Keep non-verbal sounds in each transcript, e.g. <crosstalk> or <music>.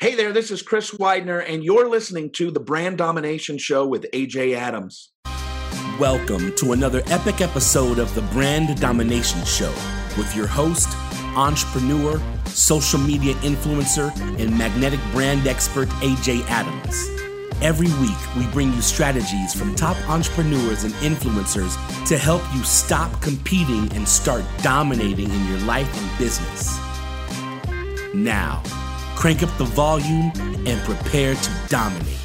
Hey there, this is Chris Widener, and you're listening to the Brand Domination Show with AJ Adams. Welcome to another epic episode of the Brand Domination Show with your host, entrepreneur, social media influencer, and magnetic brand expert AJ Adams. Every week, we bring you strategies from top entrepreneurs and influencers to help you stop competing and start dominating in your life and business. Now, crank up the volume and prepare to dominate.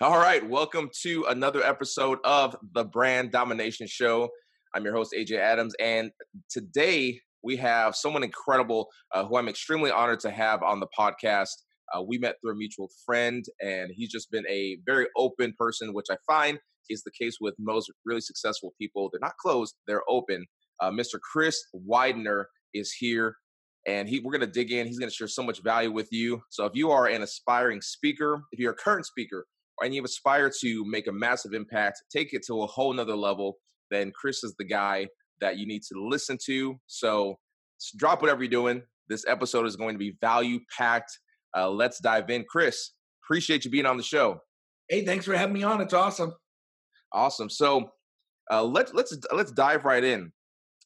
All right, welcome to another episode of the Brand Domination Show. I'm your host, AJ Adams, and today we have someone incredible uh, who I'm extremely honored to have on the podcast. Uh, we met through a mutual friend, and he's just been a very open person, which I find is the case with most really successful people. They're not closed, they're open. Uh, Mr. Chris Widener is here, and he, we're going to dig in. He's going to share so much value with you. So, if you are an aspiring speaker, if you're a current speaker, and you aspire to make a massive impact, take it to a whole nother level, then Chris is the guy that you need to listen to. So, drop whatever you're doing. This episode is going to be value packed uh, let's dive in. Chris, appreciate you being on the show. Hey, thanks for having me on. It's awesome. Awesome. So uh, let's let's let's dive right in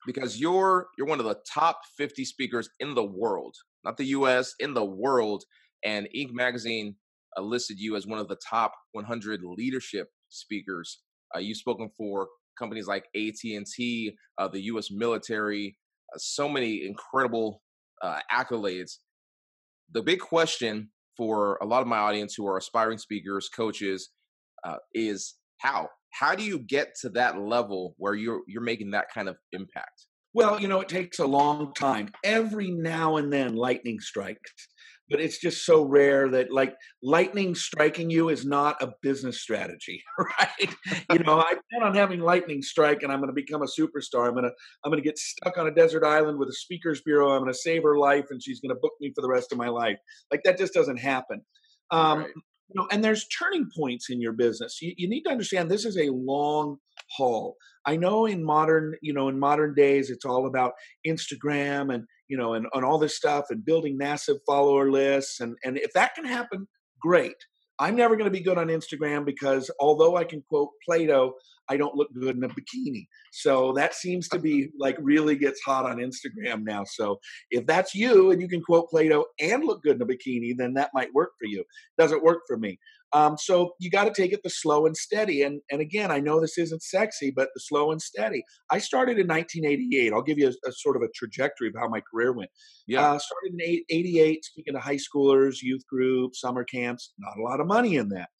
because you're you're one of the top 50 speakers in the world, not the U.S. in the world, and Inc. magazine uh, listed you as one of the top 100 leadership speakers. Uh, you've spoken for companies like AT&T, uh, the U.S. military, uh, so many incredible uh, accolades the big question for a lot of my audience who are aspiring speakers, coaches, uh, is how? How do you get to that level where you're you're making that kind of impact? Well, you know, it takes a long time. Every now and then, lightning strikes but it's just so rare that like lightning striking you is not a business strategy <laughs> right you know i plan on having lightning strike and i'm going to become a superstar i'm going to i'm going to get stuck on a desert island with a speakers bureau i'm going to save her life and she's going to book me for the rest of my life like that just doesn't happen um, right. You know and there's turning points in your business you, you need to understand this is a long haul i know in modern you know in modern days it's all about instagram and you know, and, and all this stuff and building massive follower lists. And, and if that can happen, great. I'm never going to be good on Instagram because although I can quote Plato, I don't look good in a bikini. So that seems to be like really gets hot on Instagram now. So if that's you and you can quote Plato and look good in a bikini, then that might work for you. Doesn't work for me. Um, so you got to take it the slow and steady. And and again, I know this isn't sexy, but the slow and steady. I started in 1988. I'll give you a, a sort of a trajectory of how my career went. Yeah, uh, started in 88, speaking to high schoolers, youth groups, summer camps. Not a lot of money in that.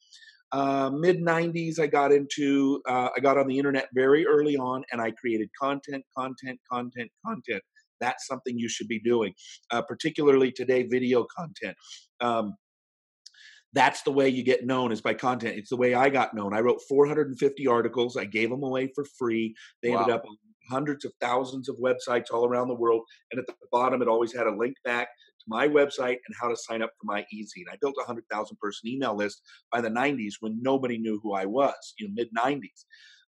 Uh, Mid 90s, I got into. Uh, I got on the internet very early on, and I created content, content, content, content. That's something you should be doing, uh, particularly today, video content. Um, that's the way you get known is by content. It's the way I got known. I wrote 450 articles. I gave them away for free. They wow. ended up on hundreds of thousands of websites all around the world. And at the bottom, it always had a link back to my website and how to sign up for my e-zine. And I built a 100,000 person email list by the 90s when nobody knew who I was, you know, mid 90s.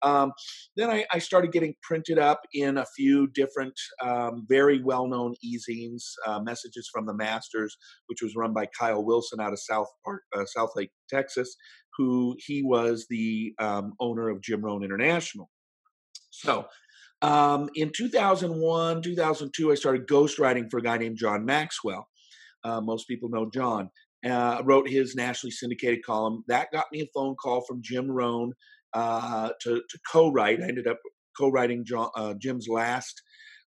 Um, then I, I, started getting printed up in a few different, um, very well known e-zines, uh, Messages from the Masters, which was run by Kyle Wilson out of South Park, uh, South Lake, Texas, who he was the um, owner of Jim Rohn International. So um, in 2001, 2002, I started ghostwriting for a guy named John Maxwell. Uh, most people know John. Uh, wrote his nationally syndicated column. That got me a phone call from Jim Rohn uh, to, to co-write. I ended up co-writing uh, Jim's last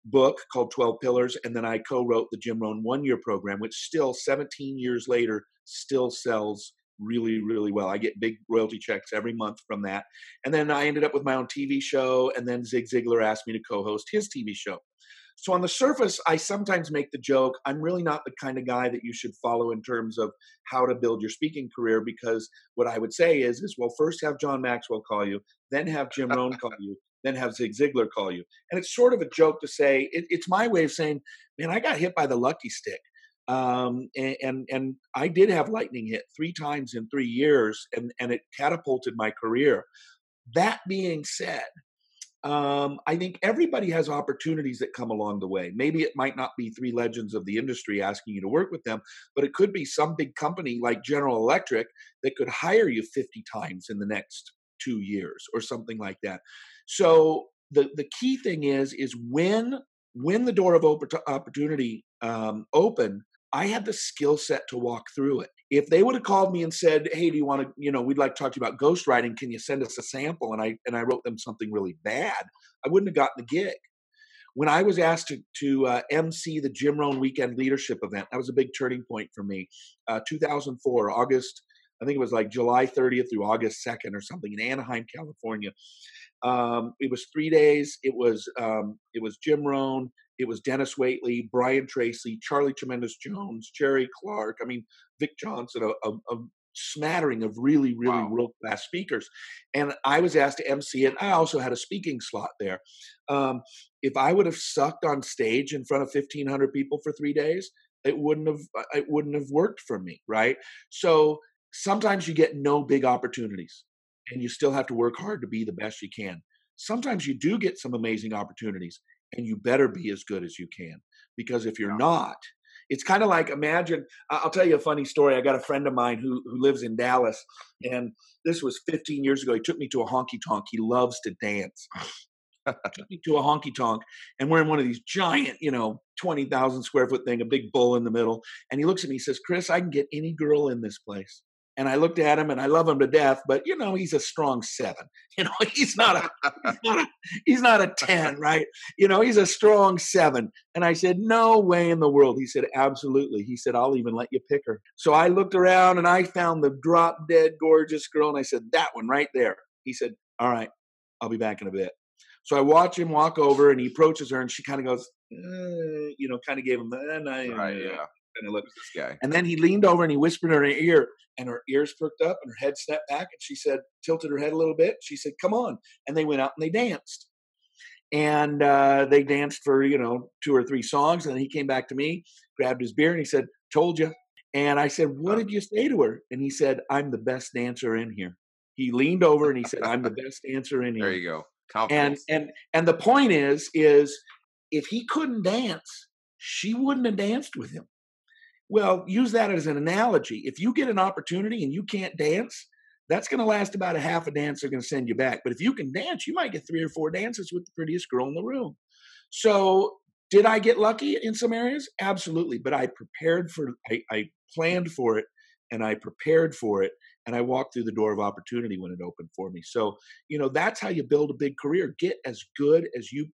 book called 12 Pillars, and then I co-wrote the Jim Rohn one-year program, which still 17 years later still sells really, really well. I get big royalty checks every month from that. And then I ended up with my own TV show, and then Zig Ziglar asked me to co-host his TV show. So on the surface, I sometimes make the joke I'm really not the kind of guy that you should follow in terms of how to build your speaking career because what I would say is is well first have John Maxwell call you, then have Jim <laughs> Rohn call you, then have Zig Ziglar call you. And it's sort of a joke to say it, it's my way of saying, man, I got hit by the lucky stick. Um, and, and, and I did have lightning hit three times in three years, and and it catapulted my career. That being said, um, I think everybody has opportunities that come along the way. Maybe it might not be three legends of the industry asking you to work with them, but it could be some big company like General Electric that could hire you 50 times in the next two years or something like that. So the the key thing is is when when the door of opportunity um, opened, I had the skill set to walk through it. If they would have called me and said, "Hey, do you want to? You know, we'd like to talk to you about ghostwriting. Can you send us a sample?" and I and I wrote them something really bad, I wouldn't have gotten the gig. When I was asked to, to uh, MC the Jim Rohn Weekend Leadership Event, that was a big turning point for me. Uh, 2004, August, I think it was like July 30th through August 2nd or something in Anaheim, California. Um, it was three days. It was um, it was Jim Rohn, it was Dennis Waitley, Brian Tracy, Charlie Tremendous Jones, Jerry Clark. I mean, Vic Johnson, a, a, a smattering of really, really wow. world class speakers. And I was asked to MC and I also had a speaking slot there. Um, if I would have sucked on stage in front of 1,500 people for three days, it wouldn't have it wouldn't have worked for me, right? So sometimes you get no big opportunities, and you still have to work hard to be the best you can. Sometimes you do get some amazing opportunities, and you better be as good as you can because if you're not it's kind of like imagine i'll tell you a funny story i got a friend of mine who, who lives in dallas and this was 15 years ago he took me to a honky tonk he loves to dance. Took me to a honky tonk and we're in one of these giant you know 20000 square foot thing a big bull in the middle and he looks at me and says chris i can get any girl in this place and I looked at him and I love him to death, but you know, he's a strong seven. <laughs> You know, he's not a he's not a he's not a 10, right? You know, he's a strong seven. And I said, No way in the world. He said, Absolutely. He said, I'll even let you pick her. So I looked around and I found the drop dead gorgeous girl, and I said, That one right there. He said, All right, I'll be back in a bit. So I watch him walk over and he approaches her and she kind of goes, eh, you know, kind of gave him the, and I, right, yeah and I looked at this guy. And then he leaned over and he whispered in her ear, and her ears perked up and her head snapped back, and she said, tilted her head a little bit. She said, "Come on!" And they went out and they danced, and uh, they danced for you know two or three songs, and then he came back to me, grabbed his beer, and he said, "Told you." And I said, "What did you say to her?" And he said, "I'm the best dancer in here." He leaned over and he said, "I'm the best dancer in here." There you go. Confidence. And and and the point is, is if he couldn't dance, she wouldn't have danced with him. Well, use that as an analogy. If you get an opportunity and you can't dance, that's going to last about a half a dance. They're going to send you back. But if you can dance, you might get three or four dances with the prettiest girl in the room. So, did I get lucky in some areas? Absolutely. But I prepared for, I, I planned for it, and I prepared for it, and I walked through the door of opportunity when it opened for me. So, you know, that's how you build a big career. Get as good as you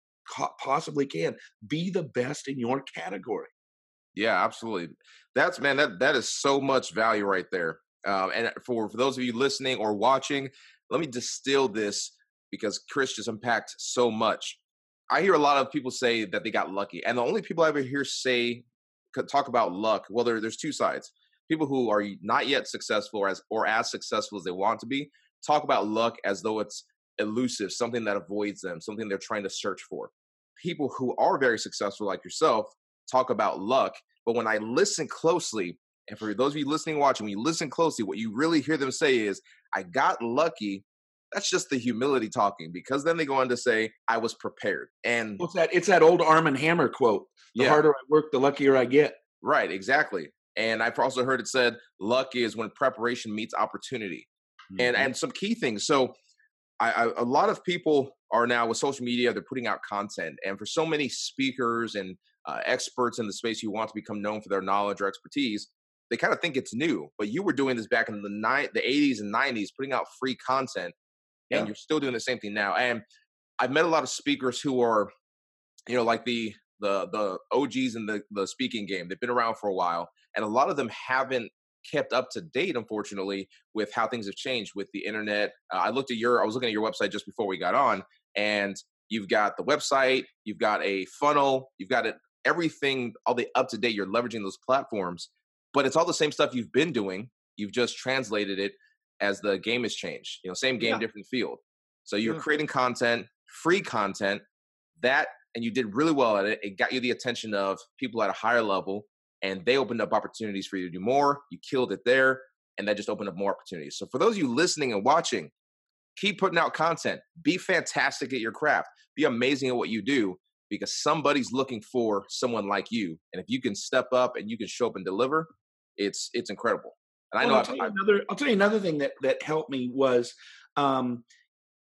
possibly can. Be the best in your category. Yeah, absolutely. That's man, that that is so much value right there. Um, and for for those of you listening or watching, let me distill this because Chris just unpacked so much. I hear a lot of people say that they got lucky, and the only people I ever hear say talk about luck, well, there, there's two sides. People who are not yet successful or as or as successful as they want to be talk about luck as though it's elusive, something that avoids them, something they're trying to search for. People who are very successful, like yourself, talk about luck. But when I listen closely, and for those of you listening watching, when you listen closely, what you really hear them say is, I got lucky. That's just the humility talking because then they go on to say, I was prepared. And what's that? It's that old Arm and Hammer quote. The yeah. harder I work, the luckier I get. Right, exactly. And I've also heard it said, luck is when preparation meets opportunity. Mm-hmm. And and some key things. So I, I, a lot of people are now with social media, they're putting out content. And for so many speakers and uh, experts in the space who want to become known for their knowledge or expertise, they kind of think it's new. But you were doing this back in the ni- the 80s and 90s, putting out free content, and you're still doing the same thing now. And I've met a lot of speakers who are, you know, like the the the OGs in the the speaking game. They've been around for a while, and a lot of them haven't kept up to date, unfortunately, with how things have changed with the internet. Uh, I looked at your, I was looking at your website just before we got on, and you've got the website, you've got a funnel, you've got it everything, all the up to date, you're leveraging those platforms, but it's all the same stuff you've been doing. You've just translated it as the game has changed. You know, same game, yeah. different field. So you're yeah. creating content, free content, that, and you did really well at it. It got you the attention of people at a higher level, and they opened up opportunities for you to do more. You killed it there, and that just opened up more opportunities. So for those of you listening and watching, keep putting out content. Be fantastic at your craft. Be amazing at what you do because somebody's looking for someone like you. And if you can step up and you can show up and deliver, it's it's incredible. And I know I'll tell, you another, I'll tell you another thing that that helped me was um,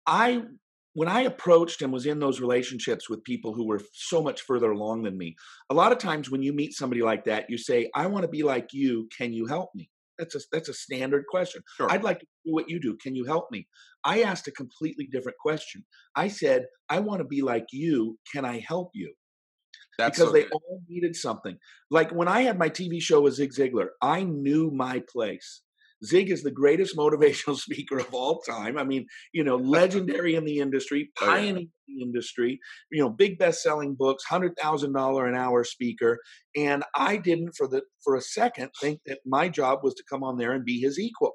I when I approached and was in those relationships with people who were so much further along than me, a lot of times when you meet somebody like that, you say, "I want to be like you. Can you help me?" That's a that's a standard question. Sure. I'd like to do what you do. Can you help me? I asked a completely different question. I said, "I want to be like you. Can I help you?" That's because so they all needed something. Like when I had my TV show with Zig Ziglar, I knew my place. Zig is the greatest <laughs> motivational speaker of all time. I mean, you know, legendary in the industry, pioneering <laughs> oh, yeah. the industry, you know, big best-selling books, hundred thousand dollar an hour speaker. And I didn't for the for a second think that my job was to come on there and be his equal.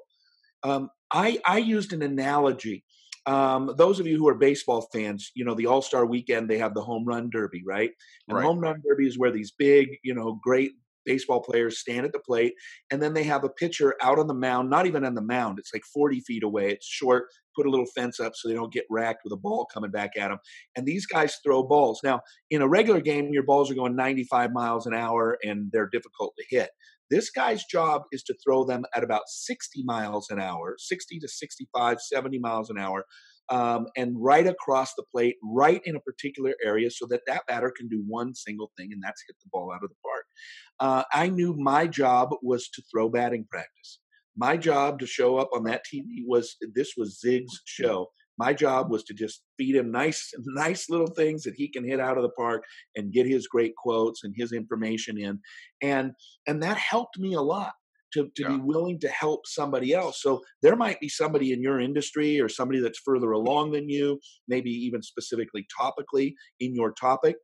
Um, I I used an analogy. Um, those of you who are baseball fans, you know, the All Star Weekend they have the home run derby, right? And right. home run derby is where these big, you know, great baseball players stand at the plate, and then they have a pitcher out on the mound, not even on the mound. It's like 40 feet away. It's short. Put a little fence up so they don't get racked with a ball coming back at them. And these guys throw balls. Now, in a regular game, your balls are going 95 miles an hour and they're difficult to hit. This guy's job is to throw them at about 60 miles an hour, 60 to 65, 70 miles an hour, um, and right across the plate, right in a particular area, so that that batter can do one single thing, and that's hit the ball out of the park. Uh, I knew my job was to throw batting practice. My job to show up on that TV was this was Zig's show. My job was to just feed him nice, <laughs> nice little things that he can hit out of the park and get his great quotes and his information in, and and that helped me a lot to, to yeah. be willing to help somebody else. So there might be somebody in your industry or somebody that's further along than you, maybe even specifically topically in your topic.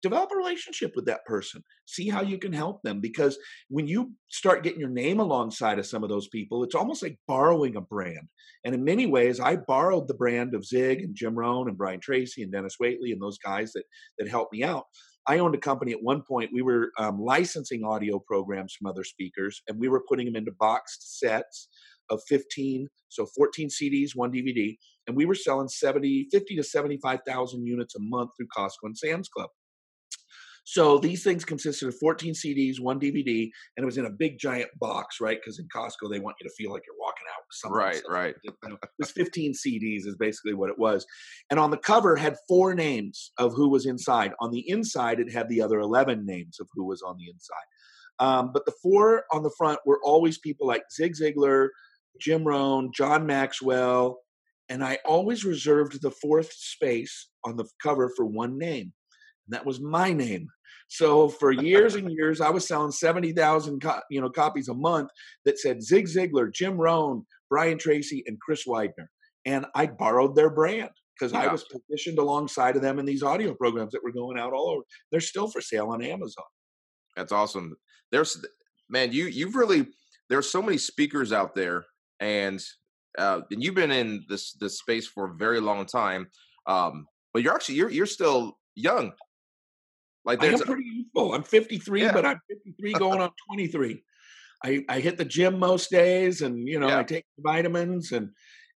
Develop a relationship with that person. See how mm-hmm. you can help them. Because when you start getting your name alongside of some of those people, it's almost like borrowing a brand. And in many ways, I borrowed the brand of Zig and Jim Rohn and Brian Tracy and Dennis Waitley and those guys that that helped me out. I owned a company at one point. We were um, licensing audio programs from other speakers, and we were putting them into boxed sets of 15, so 14 CDs, one DVD, and we were selling 70, 50 to 75,000 units a month through Costco and Sam's Club. So these things consisted of 14 CDs, one DVD, and it was in a big giant box, right? Because in Costco they want you to feel like you're out with something. Right, right. It was 15 CDs is basically what it was, and on the cover had four names of who was inside. On the inside, it had the other 11 names of who was on the inside. Um, but the four on the front were always people like Zig Ziglar, Jim Rohn, John Maxwell, and I always reserved the fourth space on the cover for one name, and that was my name. So for years and years, I was selling seventy thousand, co- you know, copies a month that said Zig Ziglar, Jim Rohn, Brian Tracy, and Chris Widener, and I borrowed their brand because yeah. I was positioned alongside of them in these audio programs that were going out all over. They're still for sale on Amazon. That's awesome. There's man, you you've really there's so many speakers out there, and uh, and you've been in this this space for a very long time. Um, but you're actually you're you're still young. Like I'm pretty youthful. I'm 53, yeah. but I'm 53 going on 23. I, I hit the gym most days, and you know yeah. I take vitamins, and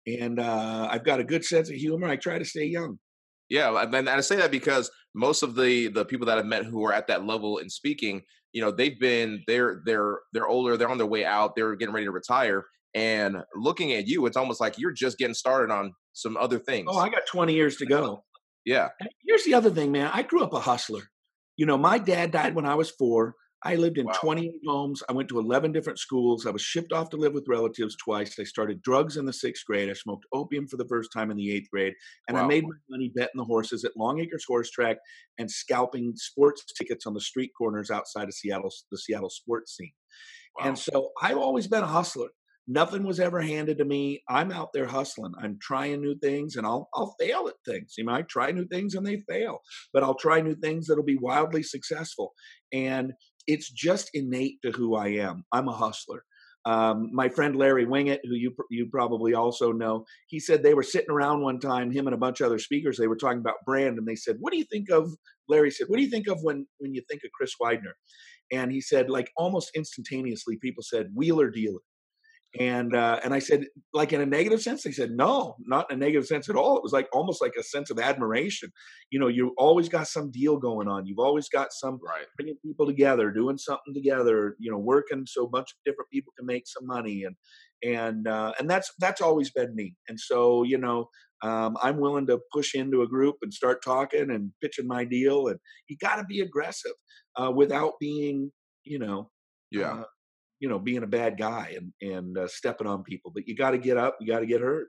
and uh, I've got a good sense of humor. I try to stay young. Yeah, and I say that because most of the the people that I've met who are at that level in speaking, you know, they've been they're they're they're older, they're on their way out, they're getting ready to retire, and looking at you, it's almost like you're just getting started on some other things. Oh, I got 20 years to go. Yeah. here's the other thing, man. I grew up a hustler. You know, my dad died when I was four. I lived in wow. 28 homes. I went to 11 different schools. I was shipped off to live with relatives twice. I started drugs in the sixth grade. I smoked opium for the first time in the eighth grade. And wow. I made my money betting the horses at Long Acres Horse Track and scalping sports tickets on the street corners outside of Seattle, the Seattle sports scene. Wow. And so I've always been a hustler. Nothing was ever handed to me. I'm out there hustling. I'm trying new things and I'll I'll fail at things. You know, I try new things and they fail, but I'll try new things that'll be wildly successful. And it's just innate to who I am. I'm a hustler. Um, my friend Larry Winget, who you you probably also know, he said they were sitting around one time, him and a bunch of other speakers. They were talking about brand, and they said, "What do you think of?" Larry said, "What do you think of when when you think of Chris Widener?" And he said, like almost instantaneously, people said, "Wheeler dealer." And uh, and I said, like in a negative sense? They said, no, not in a negative sense at all. It was like almost like a sense of admiration. You know, you always got some deal going on. You've always got some right. bringing people together, doing something together. You know, working so a bunch of different people can make some money, and and uh, and that's that's always been me. And so you know, um, I'm willing to push into a group and start talking and pitching my deal. And you got to be aggressive uh, without being, you know, yeah. Uh, you know, being a bad guy and and uh, stepping on people. But you got to get up. You got to get hurt.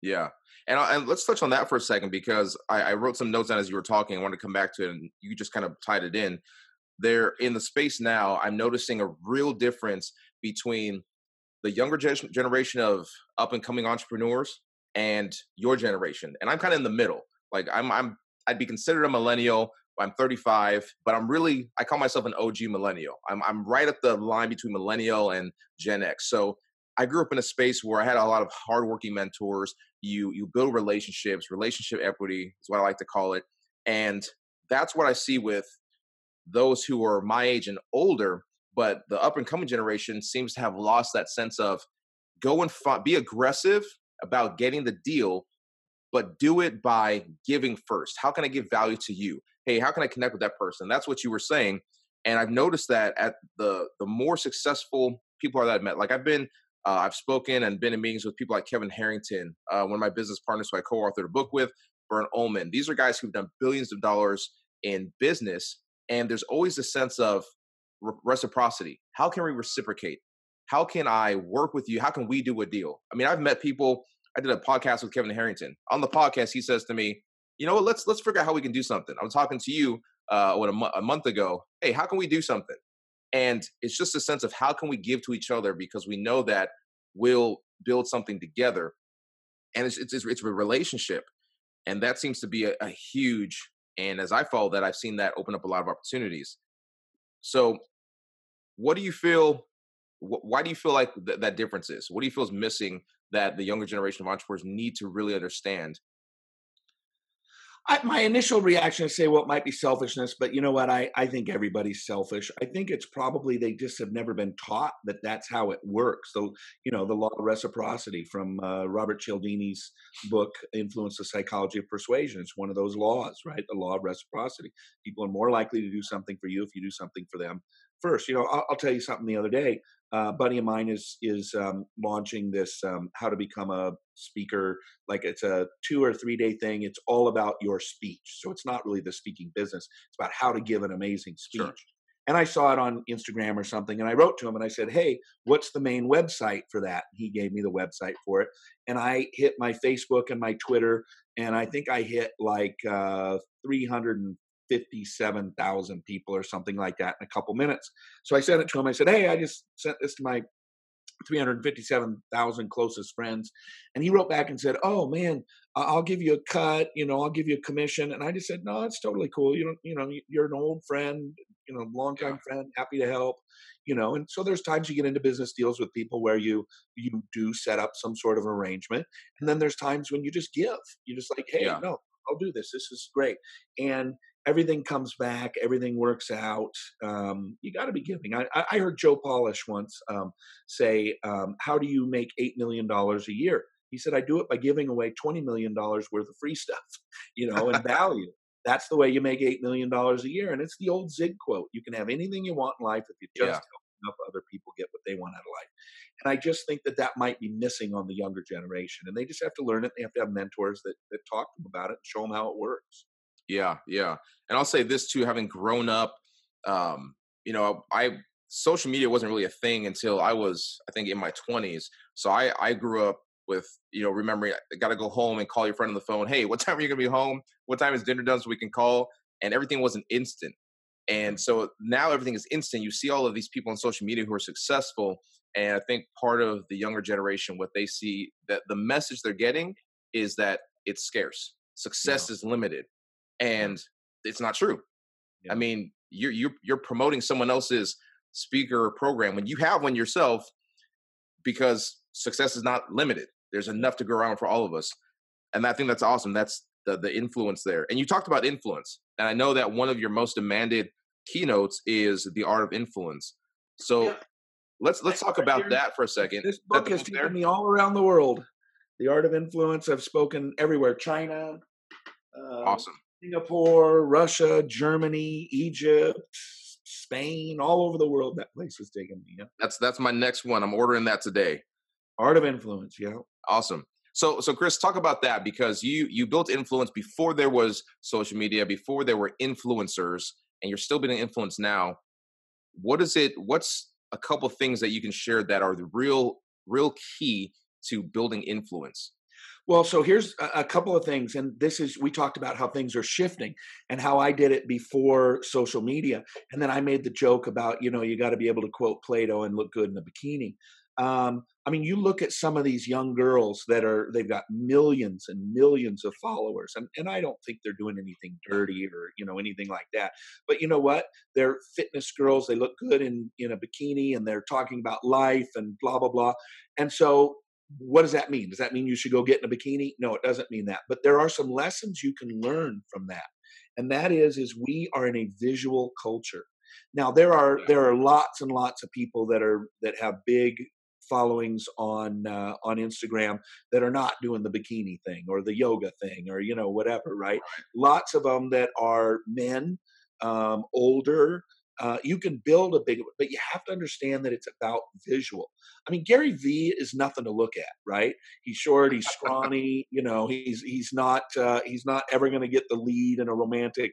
Yeah, and and let's touch on that for a second because I, I wrote some notes down as you were talking. I want to come back to it, and you just kind of tied it in. There in the space now, I'm noticing a real difference between the younger gen- generation of up and coming entrepreneurs and your generation, and I'm kind of in the middle. Like I'm, I'm, I'd be considered a millennial, I'm 35, but I'm really I call myself an OG millennial. I'm I'm right at the line between millennial and Gen X. So I grew up in a space where I had a lot of hardworking mentors. You you build relationships, relationship equity is what I like to call it, and that's what I see with those who are my age and older. But the up and coming generation seems to have lost that sense of go and be aggressive about getting the deal, but do it by giving first. How can I give value to you? Hey, how can I connect with that person? That's what you were saying. And I've noticed that at the the more successful people are that I've met, like I've been, uh, I've spoken and been in meetings with people like Kevin Harrington, uh, one of my business partners who I co-authored a book with, Vern Ullman. These are guys who've done billions of dollars in business, and there's always a sense of re- reciprocity. How can we reciprocate? How can I work with you? How can we do a deal? I mean, I've met people. I did a podcast with Kevin Harrington. On the podcast, he says to me, you know what? Let's let's figure out how we can do something. I was talking to you uh, what a, mo- a month ago. Hey, how can we do something? And it's just a sense of how can we give to each other because we know that we'll build something together, and it's it's it's a relationship, and that seems to be a, a huge. And as I follow that, I've seen that open up a lot of opportunities. So, what do you feel? Wh- why do you feel like th- that difference is? What do you feel is missing that the younger generation of entrepreneurs need to really understand I, my initial reaction is say, well, it might be selfishness, but you know what? I, I think everybody's selfish. I think it's probably they just have never been taught that that's how it works. So, you know, the law of reciprocity from uh, Robert Cialdini's book, Influence the Psychology of Persuasion. It's one of those laws, right? The law of reciprocity. People are more likely to do something for you if you do something for them first. You know, I'll, I'll tell you something the other day uh, buddy of mine is is um, launching this um, how to become a speaker like it's a two or three day thing it's all about your speech so it's not really the speaking business it's about how to give an amazing speech sure. and i saw it on instagram or something and i wrote to him and i said hey what's the main website for that he gave me the website for it and i hit my facebook and my twitter and i think i hit like uh, 300 57,000 people or something like that in a couple minutes. So I sent it to him. I said, Hey, I just sent this to my 357,000 closest friends. And he wrote back and said, Oh man, I'll give you a cut, you know, I'll give you a commission. And I just said, No, it's totally cool. You don't, you know, you're an old friend, you know, longtime yeah. friend, happy to help, you know. And so there's times you get into business deals with people where you you do set up some sort of arrangement. And then there's times when you just give. You're just like, hey, yeah. no, I'll do this. This is great. And everything comes back, everything works out. Um, you got to be giving. I, I, heard Joe Polish once um, say, um, "How do you make eight million dollars a year?" He said, "I do it by giving away twenty million dollars worth of free stuff, <laughs> you know, and value." That's the way you make eight million dollars a year, and it's the old Zig quote: "You can have anything you want in life if you just yeah. help enough other people get what they want out of life." And I just think that that might be missing on the younger generation, and they just have to learn it. They have to have mentors that that talk to them about it and show them how it works. Yeah, yeah. And I'll say this too, having grown up, um, you know, I social media wasn't really a thing until I was, I think, in my twenties. So I I grew up with, you know, remembering I got to go home and call your friend on the phone. Hey, what <laughs> time are you gonna be home? What time is dinner done so we can call? And everything wasn't instant. And so now everything is instant. You see all of these people on social media who are successful. And I think part of the younger generation, what they see that the message they're getting is that it's scarce. Success yeah. is limited and it's not true. Yeah. I mean, you're you're you're promoting someone else's speaker program when you have one yourself because success is not limited. There's enough to go around for all of us. And I think that's awesome. That's the the influence there. And you talked about influence. And I know that one of your most demanded keynotes is the art of influence. So yeah. let's let's talk about that for a second. This book has taken me all around the world. The Art of Influence. I've spoken everywhere. China. Uh, awesome. Singapore, Russia, Germany, Egypt, Spain, all over the world. That place has taking me. Yeah. That's that's my next one. I'm ordering that today. Art of Influence. Yeah. Awesome. So so Chris, talk about that because you you built influence before there was social media, before there were influencers, and you're still being influenced now. What is it? What's a couple things that you can share that are the real real key to building influence? Well, so here's a, couple of things, and this is we talked about how things are shifting and how I did it before social media, and then I made the joke about you know you got to be able to quote Plato and look good in a bikini. Um, I mean, you look at some of these young girls that are they've got millions and millions of followers, and, and I don't think they're doing anything dirty or you know anything like that. But you know what? They're fitness girls. They look good in in a bikini, and they're talking about life and blah blah blah. And so what does that mean? Does that mean you should go get in a bikini? No, it doesn't mean that. But there are some lessons you can learn from that. And that is is we are in a visual culture. Now there are there are lots and lots of people that are that have big followings on uh, on Instagram that are not doing the bikini thing or the yoga thing or you know whatever, right? Lots of them that are men, um, older, uh, you can build a big, but you have to understand that it's about visual. I mean, Gary Vee is nothing to look at, right? He's short, he's scrawny, you know, he's he's not uh, he's not ever going to get the lead in a romantic,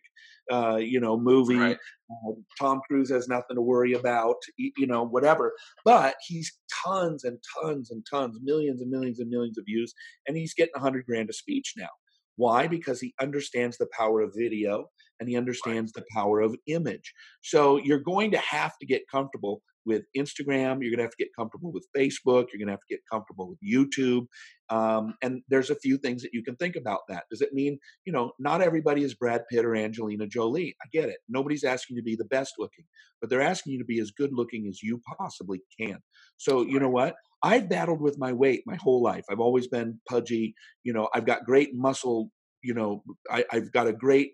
uh, you know, movie. Right. Uh, Tom Cruise has nothing to worry about, you know, whatever. But he's tons and tons and tons, millions and millions and millions of views, and he's getting a hundred grand a speech now. Why? Because he understands the power of video and he understands the power of image. So you're going to have to get comfortable with Instagram. You're going to have to get comfortable with Facebook. You're going to have to get comfortable with YouTube. Um, and there's a few things that you can think about that. Does it mean, you know, not everybody is Brad Pitt or Angelina Jolie? I get it. Nobody's asking you to be the best looking, but they're asking you to be as good looking as you possibly can. So, you know what? I've battled with my weight my whole life. I've always been pudgy. You know, I've got great muscle. You know, I, I've got a great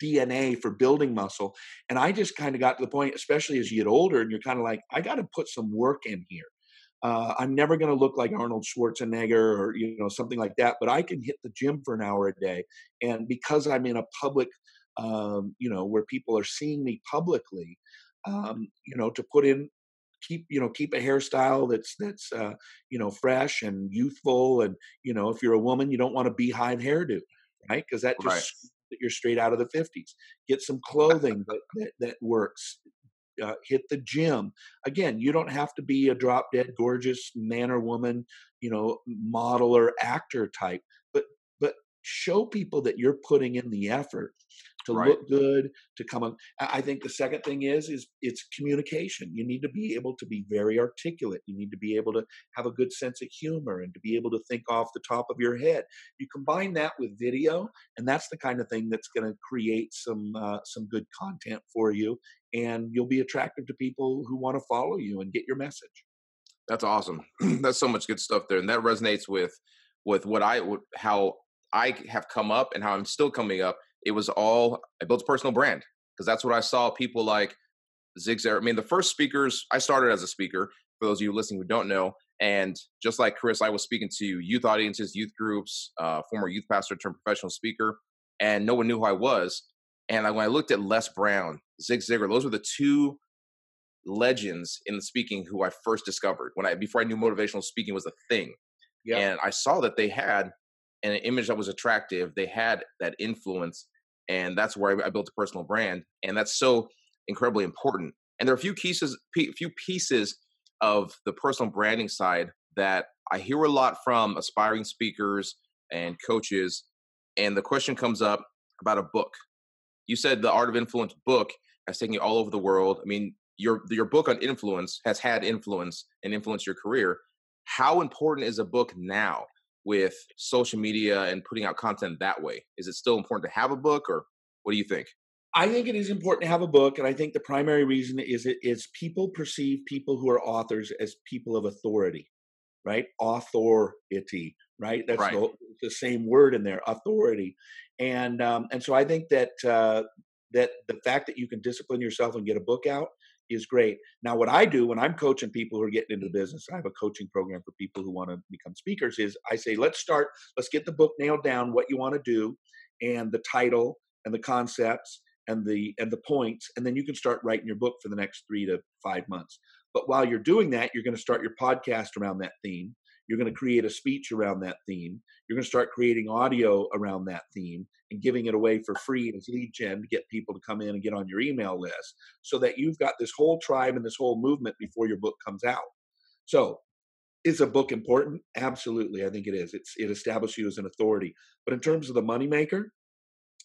DNA for building muscle. And I just kind of got to the point, especially as you get older, and you're kind of like, I got to put some work in here. Uh, I'm never going to look like Arnold Schwarzenegger or you know something like that, but I can hit the gym for an hour a day, and because I'm in a public, um, you know, where people are seeing me publicly, um, you know, to put in keep you know keep a hairstyle that's that's uh, you know fresh and youthful and you know if you're a woman you don't want a beehive hairdo right because that just right that you're straight out of the 50s. Get some clothing that, that, that works. Uh, hit the gym. Again, you don't have to be a drop dead gorgeous man or woman, you know, model or actor type, but but show people that you're putting in the effort to right. look good, to come on. I think the second thing is is it's communication. You need to be able to be very articulate. You need to be able to have a good sense of humor and to be able to think off the top of your head. You combine that with video, and that's the kind of thing that's going to create some uh, some good content for you, and you'll be attractive to people who want to follow you and get your message. That's awesome. <clears throat> that's so much good stuff there, and that resonates with with what I how I have come up and how I'm still coming up it was all I built a personal brand because that's what I saw people like Zig Ziglar. I mean, the first speakers I started as a speaker. For those of you listening who don't know, and just like Chris, I was speaking to youth audiences, youth groups, uh, former youth pastor turned professional speaker, and no one knew who I was. And I, when I looked at Les Brown, Zig Ziglar, those were the two legends in the speaking who I first discovered when I before I knew motivational speaking was a thing. Yeah. And I saw that they had an image that was attractive. They had that influence and that's where I, I built a personal brand, and that's so incredibly important. And there are a few pieces, p- few pieces of the personal branding side that I hear a lot from aspiring speakers and coaches. And the question comes up about a book. You said the Art of Influence book has taken you all over the world. I mean, your your book on influence has had influence and influenced your career. How important is a book now? With social media and putting out content that way? Is it still important to have a book, or what do you think? I think it is important to have a book, and I think the primary reason is it is people perceive people who are authors as people of authority, right? Authority, right? That's right. The, the, same word in there, authority, and um, and so I think that uh, that the fact that you can discipline yourself and get a book out is great. Now, what I do when I'm coaching people who are getting into the business, I have a coaching program for people who want to become speakers. Is I say, let's start, let's get the book nailed down, what you want to do, and the title and the concepts and the and the points, and then you can start writing your book for the next three to five months. But while you're doing that, you're going to start your podcast around that theme. You're going to create a speech around that theme. You're going to start creating audio around that theme and giving it away for free as lead gen to get people to come in and get on your email list so that you've got this whole tribe and this whole movement before your book comes out. So, is a book important? Absolutely. I think it is. It's it establishes you as an authority. But in terms of the moneymaker,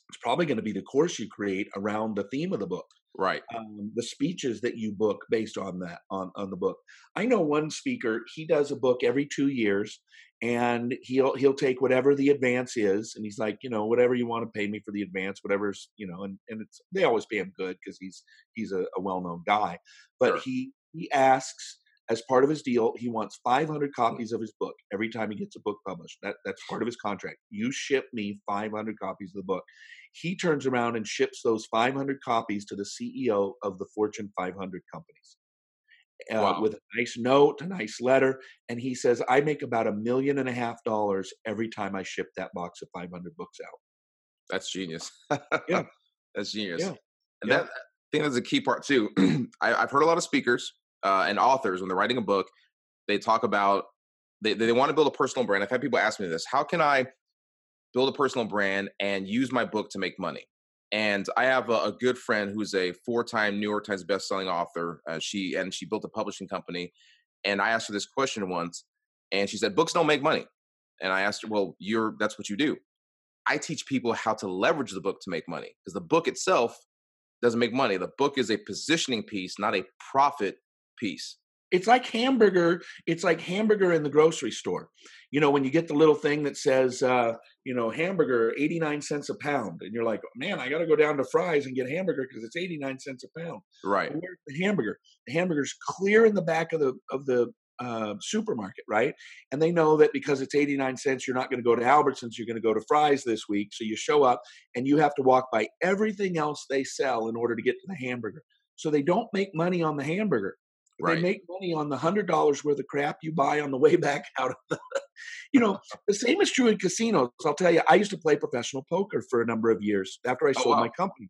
it's probably going to be the course you create around the theme of the book right. um, the speeches that you book based on that on on the book. I know one speaker he does a book every two years and he'll he'll take whatever the advance is and he's like you know whatever you want to pay me for the advance whatever's you know and and it's they always pay him good because he's he's a, a well-known guy but sure. he he asks as part of his deal he wants 500 copies of his book every time he gets a book published. That that's part of his contract. You ship me 500 copies of the book he turns around and ships those 500 copies to the CEO of the Fortune 500 companies. Uh, wow. with a nice note, a nice letter. And he says, I make about a million and a half dollars every time I ship that box of 500 books out. That's genius. yeah. <laughs> That's genius. Yeah. And yeah. that, I think that's a key part too. <clears throat> I, have heard a lot of speakers uh, and authors when they're writing a book, they talk about they, they want to build a personal brand. I've had people ask me this: How can I build a personal brand, and use my book to make money. And I have a, a good friend who's a four-time New York Times best-selling author. Uh, she and she built a publishing company. And I asked her this question once, and she said, "Books don't make money." And I asked her, "Well, you're that's what you do." I teach people how to leverage the book to make money because the book itself doesn't make money. The book is a positioning piece, not a profit piece it's like hamburger it's like hamburger in the grocery store you know when you get the little thing that says uh, you know hamburger 89 cents a pound and you're like man i got to go down to Fry's and get hamburger because it's 89 cents a pound. Right. Where's the hamburger? The hamburger's clear in the back of the of the uh, supermarket right? And they know that because it's 89 cents you're not going to go to albertsons you're going to go to Fry's this week so you show up and you have to walk by everything else they sell in order to get to the hamburger. So they don't make money on the hamburger Right. They make money on the hundred dollars worth of crap you buy on the way back <laughs> out of the. you know, <laughs> the same is true in casinos. I'll tell you, I used to play professional poker for a number of years after I oh, sold wow. my company.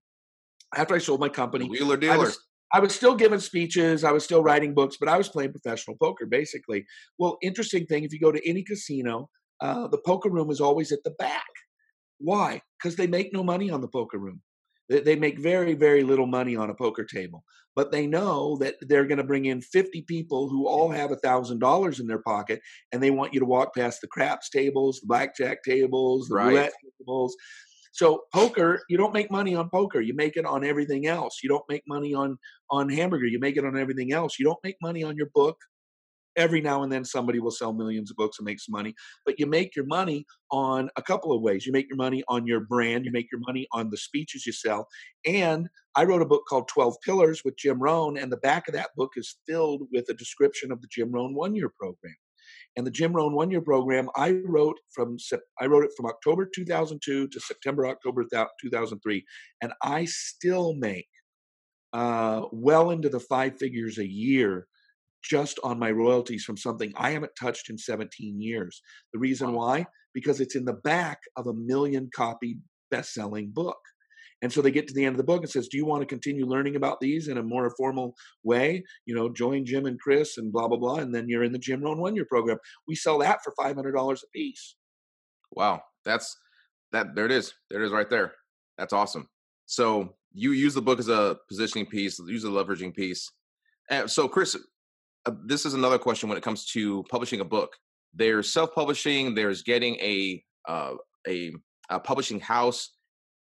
After I sold my company, wheeler dealer. I was, I was still giving speeches, I was still writing books, but I was playing professional poker basically. Well, interesting thing, if you go to any casino, uh, the poker room is always at the back. Why? Because they make no money on the poker room. They make very, very little money on a poker table, but they know that they're going to bring in 50 people who all have a $1,000 in their pocket, and they want you to walk past the craps tables, the blackjack tables, the right. roulette tables. So poker, you don't make money on poker. You make it on everything else. You don't make money on on hamburger. You make it on everything else. You don't make money on your book every now and then somebody will sell millions of books and make some money but you make your money on a couple of ways. You make your money on your brand you make your money on the speeches you sell and i wrote a book called 12 pillars with jim rohn and the back of that book is filled with a description of the jim rohn one year program. And the jim rohn one year program i wrote from i wrote it from october 2002 to september october 2003 and i still make uh, well into the five figures a year just on my royalties from something I haven't touched in 17 years. The reason why? Because it's in the back of a million copy best selling book. And so they get to the end of the book and says, "Do you want to continue learning about these in a more formal way? You know, join Jim and Chris and blah blah blah, and then you're in the Jim Rohn One Year program. We sell that for five hundred dollars a piece." Wow, that's that. There it is. There it is, right there. That's awesome. So you use the book as a positioning piece, use a leveraging piece. And so, Chris, this is another question when it comes to publishing a book. There's self-publishing. There's getting a uh, a, a publishing house.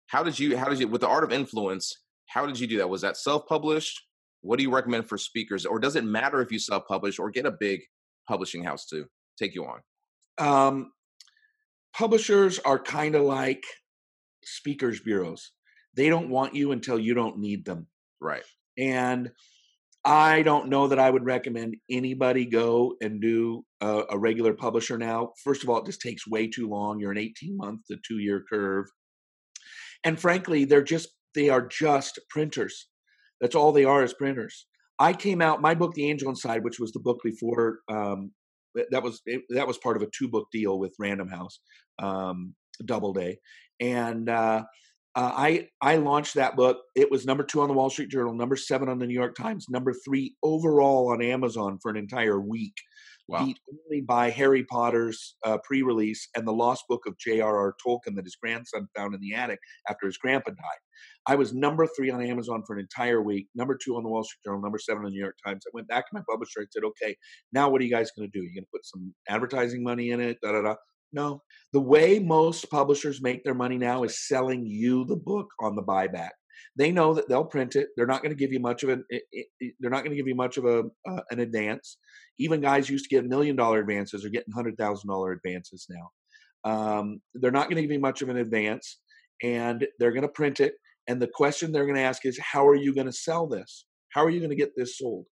How did you? How did you? With the art of influence, how did you do that? Was that self-published? What do you recommend for speakers, or does it matter if you self-publish or get a big publishing house to take you on? Um, publishers are kind of like speakers bureaus. They don't want you until you don't need them. Right. And I don't know that I would recommend anybody go and do a, a, regular publisher now. First of all, it just takes way too long. You're an 18 month to two year curve. And frankly, they're just they are just printers. That's all they are is printers. I came out my book, The Angel Inside, which was the book before um, that was it, that was part of a two book deal with Random House, um, Doubleday, and uh, uh, I I launched that book. It was number two on the Wall Street Journal, number seven on the New York Times, number three overall on Amazon for an entire week. Wow. Beat only by Harry Potter's uh, pre-release and the Lost Book of J.R.R. Tolkien that his grandson found in the attic after his grandpa died. I was number three on Amazon for an entire week, number two on the Wall Street Journal, number seven on the New York Times. I went back to my publisher. I said, "Okay, now what are you guys going to do? You're going to put some advertising money in it?" Da da da. No. The way most publishers make their money now is selling you the book on the buyback. They know that they'll print it. They're not going to give you much of an. They're not going to give you much of a uh, an advance. Even guys used to get million dollar advances are getting hundred thousand dollar advances now. Um, they're not going to give you much of an advance, and they're going to print it. And the question they're going to ask is, how are you going to sell this? How are you going to get this sold?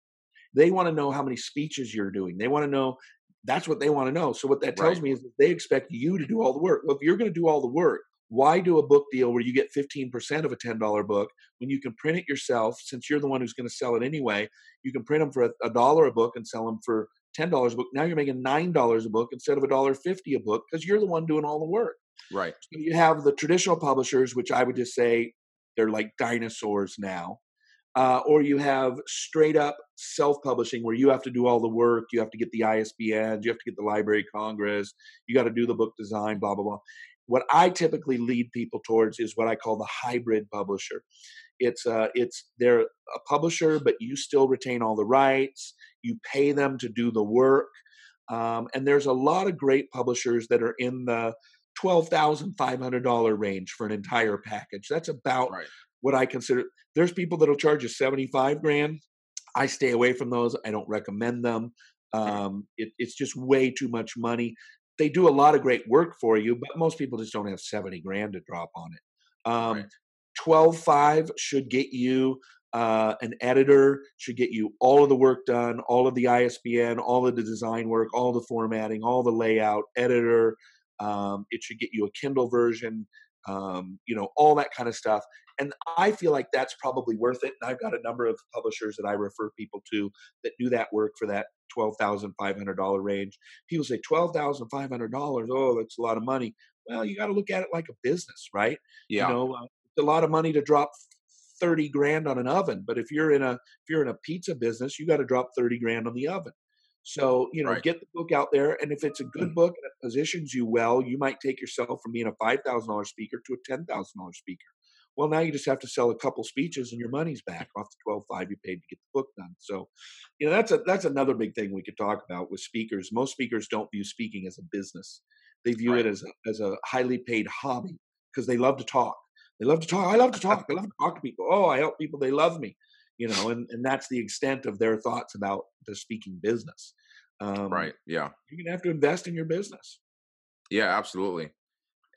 They want to know how many speeches you're doing. They want to know that's what they want to know. So what that tells right. me is that they expect you to do all the work. Well, if you're going to do all the work, why do a book deal where you get 15% of a $10 book when you can print it yourself since you're the one who's going to sell it anyway you can print them for a, a dollar a book and sell them for $10 a book now you're making $9 a book instead of a dollar 50 a book because you're the one doing all the work right so you have the traditional publishers which i would just say they're like dinosaurs now uh, or you have straight up self publishing where you have to do all the work. You have to get the ISBNs, you have to get the Library Congress, you got to do the book design, blah, blah, blah. What I typically lead people towards is what I call the hybrid publisher. It's uh, it's they're a publisher, but you still retain all the rights. You pay them to do the work, um, and there's a lot of great publishers that are in the twelve thousand five hundred dollar range for an entire package. That's about right what I consider. There's people that'll charge you 75 grand. I stay away from those. I don't recommend them. Um, it, it's just way too much money. They do a lot of great work for you, but most people just don't have 70 grand to drop on it. Um, right. 12.5 should get you uh, an editor, should get you all of the work done, all of the ISBN, all of the design work, all the formatting, all the layout, editor. Um, it should get you a Kindle version, um, you know, all that kind of stuff. And I feel like that's probably worth it. And I've got a number of publishers that I refer people to that do that work for that $12,500 range. People say $12,500, oh, that's a lot of money. Well, you got to look at it like a business, right? Yeah. You know, uh, it's a lot of money to drop 30 grand on an oven, but if you're in a if you're in a pizza business, you got to drop 30 grand on the oven. So, you know, right. get the book out there. And if it's a good book and it positions you well, you might take yourself from being a $5,000 speaker to a $10,000 speaker. Well, now you just have to sell a couple speeches and your money's back off the twelve five you paid to get the book done. So, you know, that's a that's another big thing we could talk about with speakers. Most speakers don't view speaking as a business; they view right. it as a, as a highly paid hobby because they love to talk. They love to talk. I love to talk. I love to talk to people. Oh, I help people. They love me. You know, and, and that's the extent of their thoughts about the speaking business. Um, right. Yeah. You're gonna have to invest in your business. Yeah, absolutely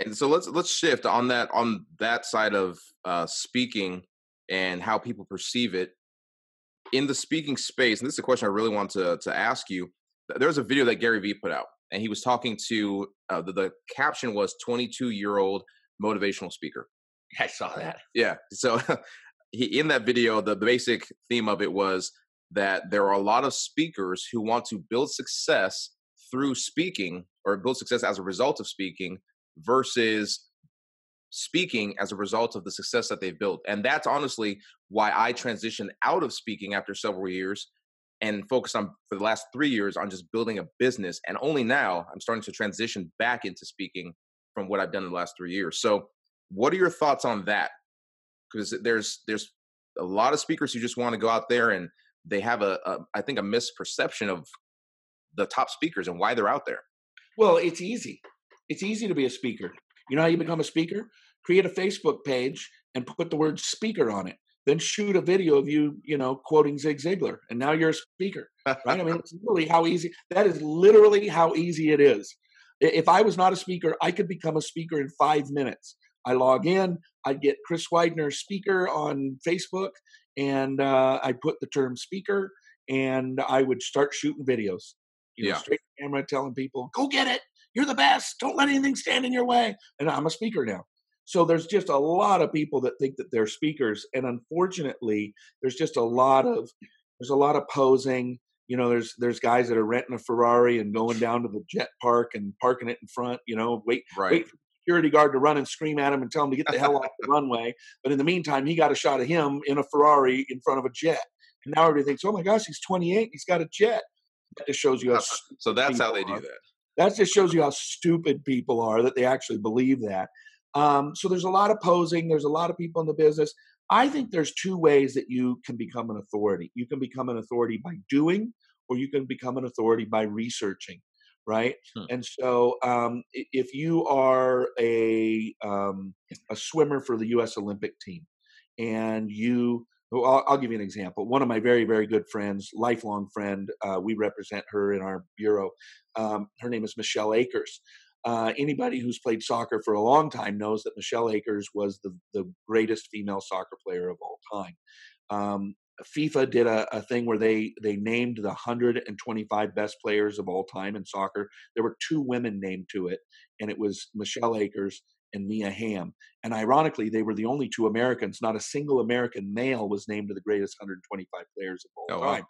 and so let's let's shift on that on that side of uh, speaking and how people perceive it in the speaking space. And this is a question I really want to to ask you. There's a video that Gary Vee put out, and he was talking to uh, the, the caption was 22 year old motivational speaker. I saw that. Yeah. So <laughs> he in that video, the basic theme of it was that there are a lot of speakers who want to build success through speaking or build success as a result of speaking versus speaking as a result of the success that they've built. And that's honestly why I transitioned out of speaking after several years and focused on for the last three years on just building a business. And only now I'm starting to transition back into speaking from what I've done in the last three years. So what are your thoughts on that? Because there's there's a lot of speakers who just want to go out there and they have a, a I think a misperception of the top speakers and why they're out there. Well, it's easy. It's easy to be a speaker. You know how you become a speaker? Create a Facebook page and put the word speaker on it. Then shoot a video of you, you know, quoting Zig Ziglar, and now you're a speaker, right? I mean, it's literally how easy. That is literally how easy it is. If I was not a speaker, I could become a speaker in five minutes. I log in, I get Chris Widener speaker on Facebook, and uh, I put the term speaker, and I would start shooting videos. You know, yeah. straight camera, telling people, "Go get it! You're the best. Don't let anything stand in your way. And I'm a speaker now. So there's just a lot of people that think that they're speakers. And unfortunately, there's just a lot of There's a lot of posing. You know, there's there's guys that are renting a Ferrari and going down to the jet park and parking it in front. You know, wait right. wait for the security guard to run and scream at him and tell him to get the hell off the runway. But in the meantime, he got a shot of him in a Ferrari in front of a jet. And now everybody thinks, oh my gosh, he's 28, he's got a jet. That just shows you how. <laughs> So that's how they people do that. That just shows you how stupid people are that they actually believe that. Um, so there's a lot of posing. There's a lot of people in the business. I think there's two ways that you can become an authority. You can become an authority by doing, or you can become an authority by researching, right? Hmm. And so um, if you are a um, a swimmer for the U.S. Olympic team, and you I'll, I'll give you an example. One of my very, very good friends, lifelong friend, uh, we represent her in our bureau. Um, her name is Michelle Akers. Uh, anybody who's played soccer for a long time knows that Michelle Akers was the, the greatest female soccer player of all time. Um, FIFA did a, a thing where they they named the 125 best players of all time in soccer. There were two women named to it, and it was Michelle Akers and Mia Hamm. And ironically, they were the only two Americans. Not a single American male was named to the greatest 125 players of all Oh, wow. time.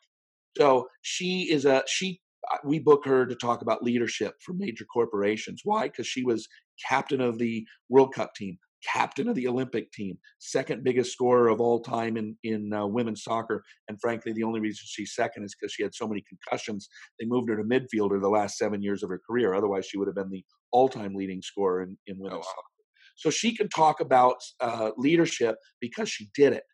So she is a she. uh, We book her to talk about leadership for major corporations. Why? Because she was captain of the World Cup team, captain of the Olympic team, second biggest scorer of all time in in uh, women's soccer. And frankly, the only reason she's second is because she had so many concussions. They moved her to midfielder the last seven years of her career. Otherwise, she would have been the all-time leading scorer in, in women's wow. soccer. So she can talk about uh, leadership because she did it.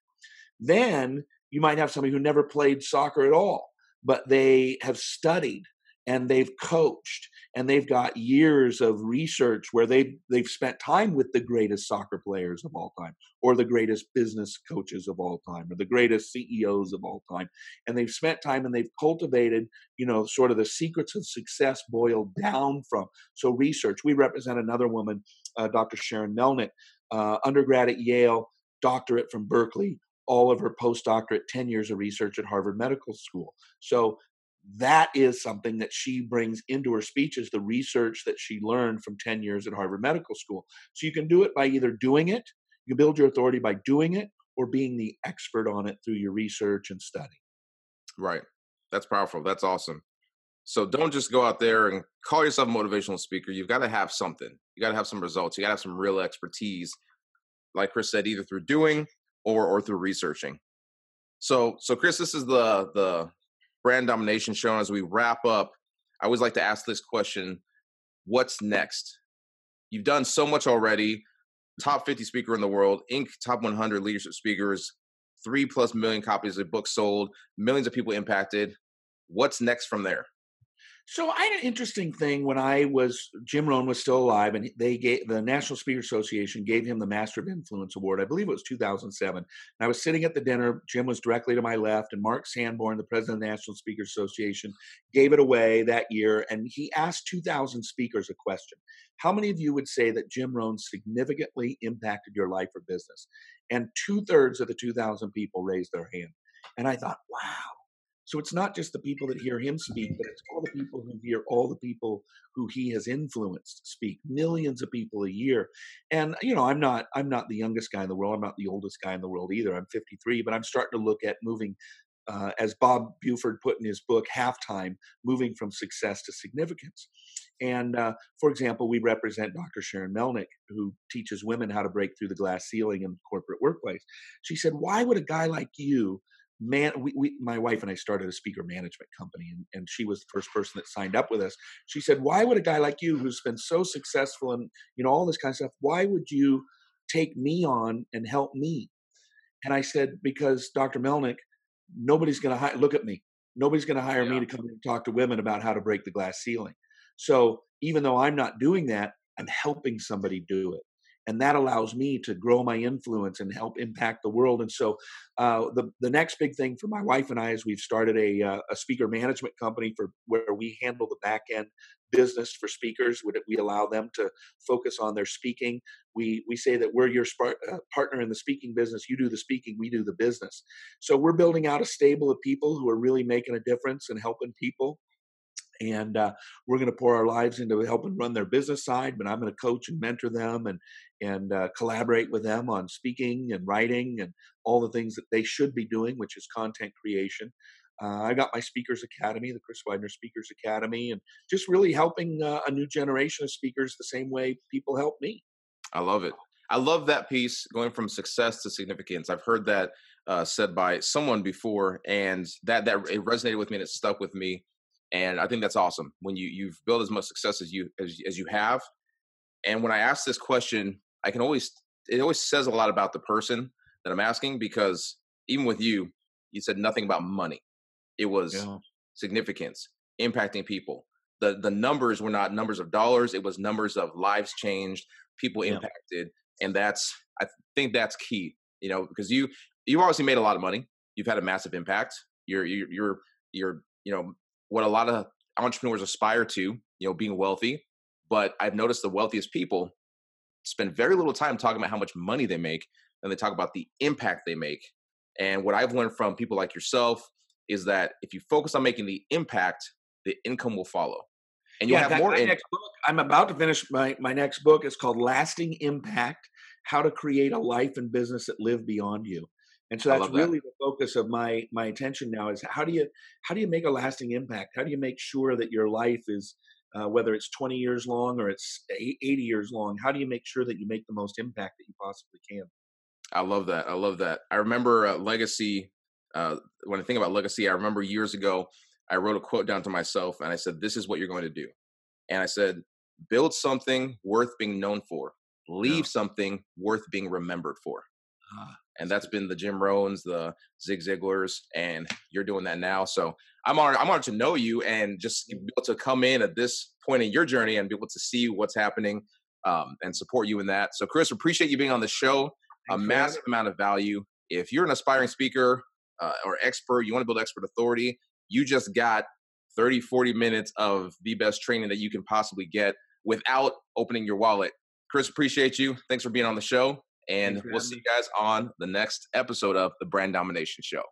Then you might have somebody who never played soccer at all, but they have studied and they've coached and they've got years of research where they they've spent time with the greatest soccer players of all time or the greatest business coaches of all time or the greatest CEOs of all time and they've spent time and they've cultivated you know sort of the secrets of success boiled down from so research we represent another woman uh, Dr. Sharon Melnick uh, undergrad at Yale doctorate from Berkeley all of her postdoctorate 10 years of research at Harvard Medical School so that is something that she brings into her speeches the research that she learned from 10 years at Harvard Medical School. So you can do it by either doing it, you build your authority by doing it, or being the expert on it through your research and study. Right. That's powerful. That's awesome. So don't just go out there and call yourself a motivational speaker. You've got to have something. You got to have some results. You got to have some real expertise. Like Chris said, either through doing or or through researching. So so Chris, this is the the brand domination show. As we wrap up, I always like to ask this question: What's next? You've done so much already. Top 50 speaker in the world, Inc. Top 100 leadership speakers, three plus million copies of books sold, millions of people impacted. What's next from there? So I had an interesting thing when I was Jim Rohn was still alive, and they gave the National Speaker Association gave him the Master of Influence Award. I believe it was 2007. And I was sitting at the dinner. Jim was directly to my left, and Mark Sanborn, the president of the National Speaker Association, gave it away that year. And he asked 2,000 speakers a question: How many of you would say that Jim Rohn significantly impacted your life or business? And two thirds of the 2,000 people raised their hand. And I thought, wow. So it's not just the people that hear him speak, but it's all the people who hear all the people who he has influenced speak. Millions of people a year. And you know, I'm not I'm not the youngest guy in the world. I'm not the oldest guy in the world either. I'm 53, but I'm starting to look at moving uh, as Bob Buford put in his book Halftime, moving from success to significance. And uh, for example, we represent Dr. Sharon Melnick, who teaches women how to break through the glass ceiling in the corporate workplace. She said, "Why would a guy like you man we, we my wife and i started a speaker management company and, and she was the first person that signed up with us. She said why would a guy like you who's been so successful and you know all this kind of stuff why would you take me on and help me? And i said because dr melnick nobody's going to hi- look at me. Nobody's going to hire me to come and talk to women about how to break the glass ceiling. So even though i'm not doing that i'm helping somebody do it and that allows me to grow my influence and help impact the world. And so, uh, the the next big thing for my wife and I is we've started a uh, a speaker management company for where we handle the back end business for speakers. We, allow them to focus on their speaking. We we say that we're your uh, partner in the speaking business. You do the speaking, we do the business. So we're building out a stable of people who are really making a difference and helping people and uh, we're going to pour our lives into helping run their business side but i'm going to coach and mentor them and and uh, collaborate with them on speaking and writing and all the things that they should be doing which is content creation Uh, I got my Speakers Academy, the Chris Widener Speakers Academy, and just really helping uh, a new generation of speakers the same way people help me. I love it. I love that piece going from success to significance. I've heard that uh, said by someone before, and that that it resonated with me and it stuck with me. And I think that's awesome when you you've built as much success as you as, as you have. And when I ask this question, I can always it always says a lot about the person that I'm asking because even with you, you said nothing about money. It was yeah. significance, impacting people. The the numbers were not numbers of dollars, it was numbers of lives changed, people yeah. impacted. And that's I think that's key, you know, because you you've obviously made a lot of money. You've had a massive impact. You're you're you're you're you know what a lot of entrepreneurs aspire to, you know, being wealthy. But I've noticed the wealthiest people spend very little time talking about how much money they make and they talk about the impact they make. And what I've learned from people like yourself is that if you focus on making the impact, the income will follow. And you'll yeah, have more. In- next book, I'm about to finish my, my next book. It's called Lasting Impact How to Create a Life and Business That Live Beyond You. And so that's really that. the focus of my my attention now is how do you how do you make a lasting impact? How do you make sure that your life is uh, whether it's 20 years long or it's 80 years long, how do you make sure that you make the most impact that you possibly can? I love that. I love that. I remember uh, legacy. Uh, when I think about legacy, I remember years ago, I wrote a quote down to myself and I said, This is what you're going to do. And I said, Build something worth being known for, leave yeah. something worth being remembered for. Ah, and that's been the Jim Rohns, the Zig Ziglars, and you're doing that now. So I'm honored. I'm honored to know you and just be able to come in at this point in your journey and be able to see what's happening um, and support you in that. So, Chris, appreciate you being on the show. Thanks, a massive man. amount of value. If you're an aspiring speaker uh, or expert, you want to build expert authority, you just got 30, 40 minutes of the best training that you can possibly get without opening your wallet. Chris, appreciate you. Thanks for being on the show. And we'll see you guys on the next episode of the Brand Domination Show.